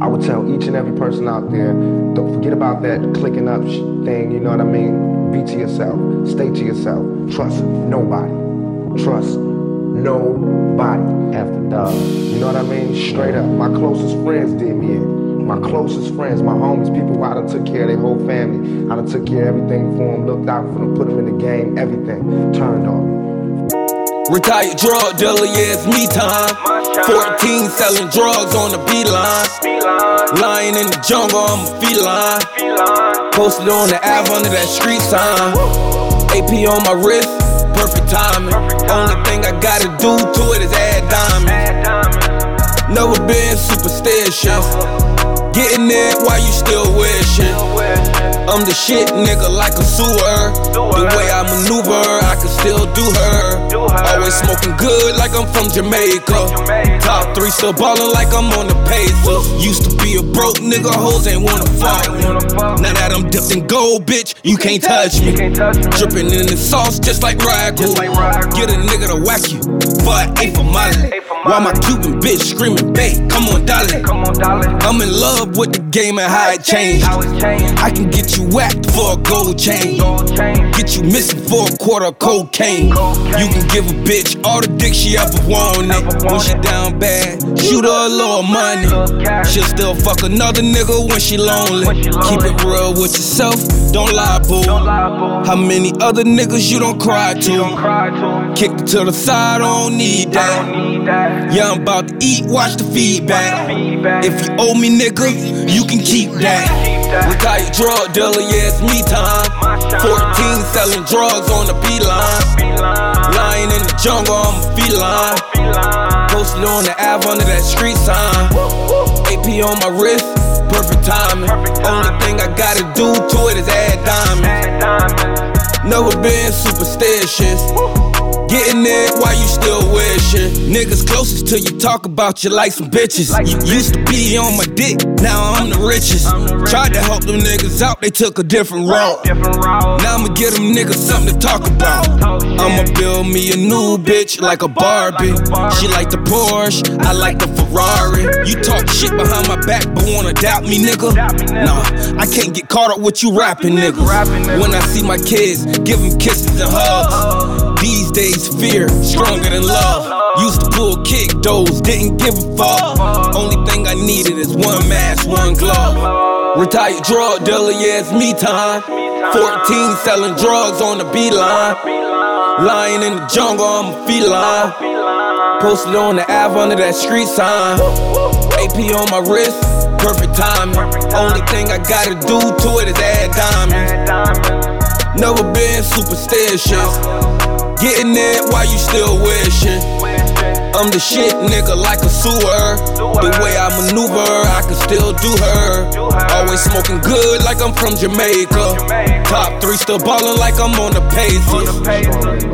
I would tell each and every person out there, don't forget about that clicking up thing, you know what I mean? Be to yourself. Stay to yourself. Trust nobody. Trust nobody. After dog. You know what I mean? Straight up. My closest friends did me in. My closest friends, my homies, people I done took care of their whole family. I done took care of everything for them, looked out for them, put them in the game, everything. Turned on me. Retired drug dealer, yeah, it's me time. 14 selling drugs on the beeline. Lying in the jungle, I'm a feline. Posted on the Ave under that street sign. AP on my wrist, perfect timing. Only thing I gotta do to it is add diamonds. Never been superstitious. Getting it while you still wishing. I'm the shit, nigga, like a sewer. The way I maneuver, I can still do her. Smoking good like I'm from Jamaica. Top three, still ballin' like I'm on the Pacers. Used to be a broke nigga, hoes ain't wanna fuck me. Now that I'm dipped in gold, bitch, you can't touch me. Dripping in the sauce just like ragu. Get a nigga to whack you for an eighth of my While my Cuban bitch screaming, babe, come on, darling. I'm in love with the game and how it changed. I can get you whacked for a gold chain. Get missing for a quarter of cocaine. You can give a bitch all the dick she ever wanted. When she down bad, shoot her a little money. She'll still fuck another nigga when she lonely. Keep it real with yourself, don't lie, boo. How many other niggas you don't cry to? Kick it to the side, I don't need that. Yeah, I'm about to eat, watch the feedback. If you owe me, nigga, you can keep that. Retired drug dealer, yeah, it's me time. 14 selling drugs on the beeline. Lying in the jungle, I'm a feline. Posted on the Ave under that street sign. AP on my wrist, perfect timing. Only thing I gotta do to it is add diamonds. Never been superstitious. Getting it while you still wishing. Niggas closest to you talk about you like some bitches. You used to be on my dick, now I'm the richest. Tried to help them niggas out, they took a different route. Now I'ma get them niggas something to talk about. I'ma build me a new bitch like a Barbie. She like the Porsche, I like the Ferrari. You talk shit behind my back, but wanna doubt me, nigga? Nah, I can't get caught up with you rapping niggas. When I see my kids, give them kisses and hugs. These days, fear stronger than love. Used to pull kick doors, didn't give a fuck. Only thing I needed is one mask, one glove. Retired drug dealer, yeah, it's me time. 14 selling drugs on the beeline. Lying in the jungle, I'm a feline. Posted on the Ave under that street sign. AP on my wrist, perfect timing. Only thing I gotta do to it is add diamonds. Never been superstitious. Getting it while you still wishing. I'm the shit, nigga, like a sewer. The way I maneuver, I can still do her. Always smoking good like I'm from Jamaica. Top three, still ballin' like I'm on the Pacers.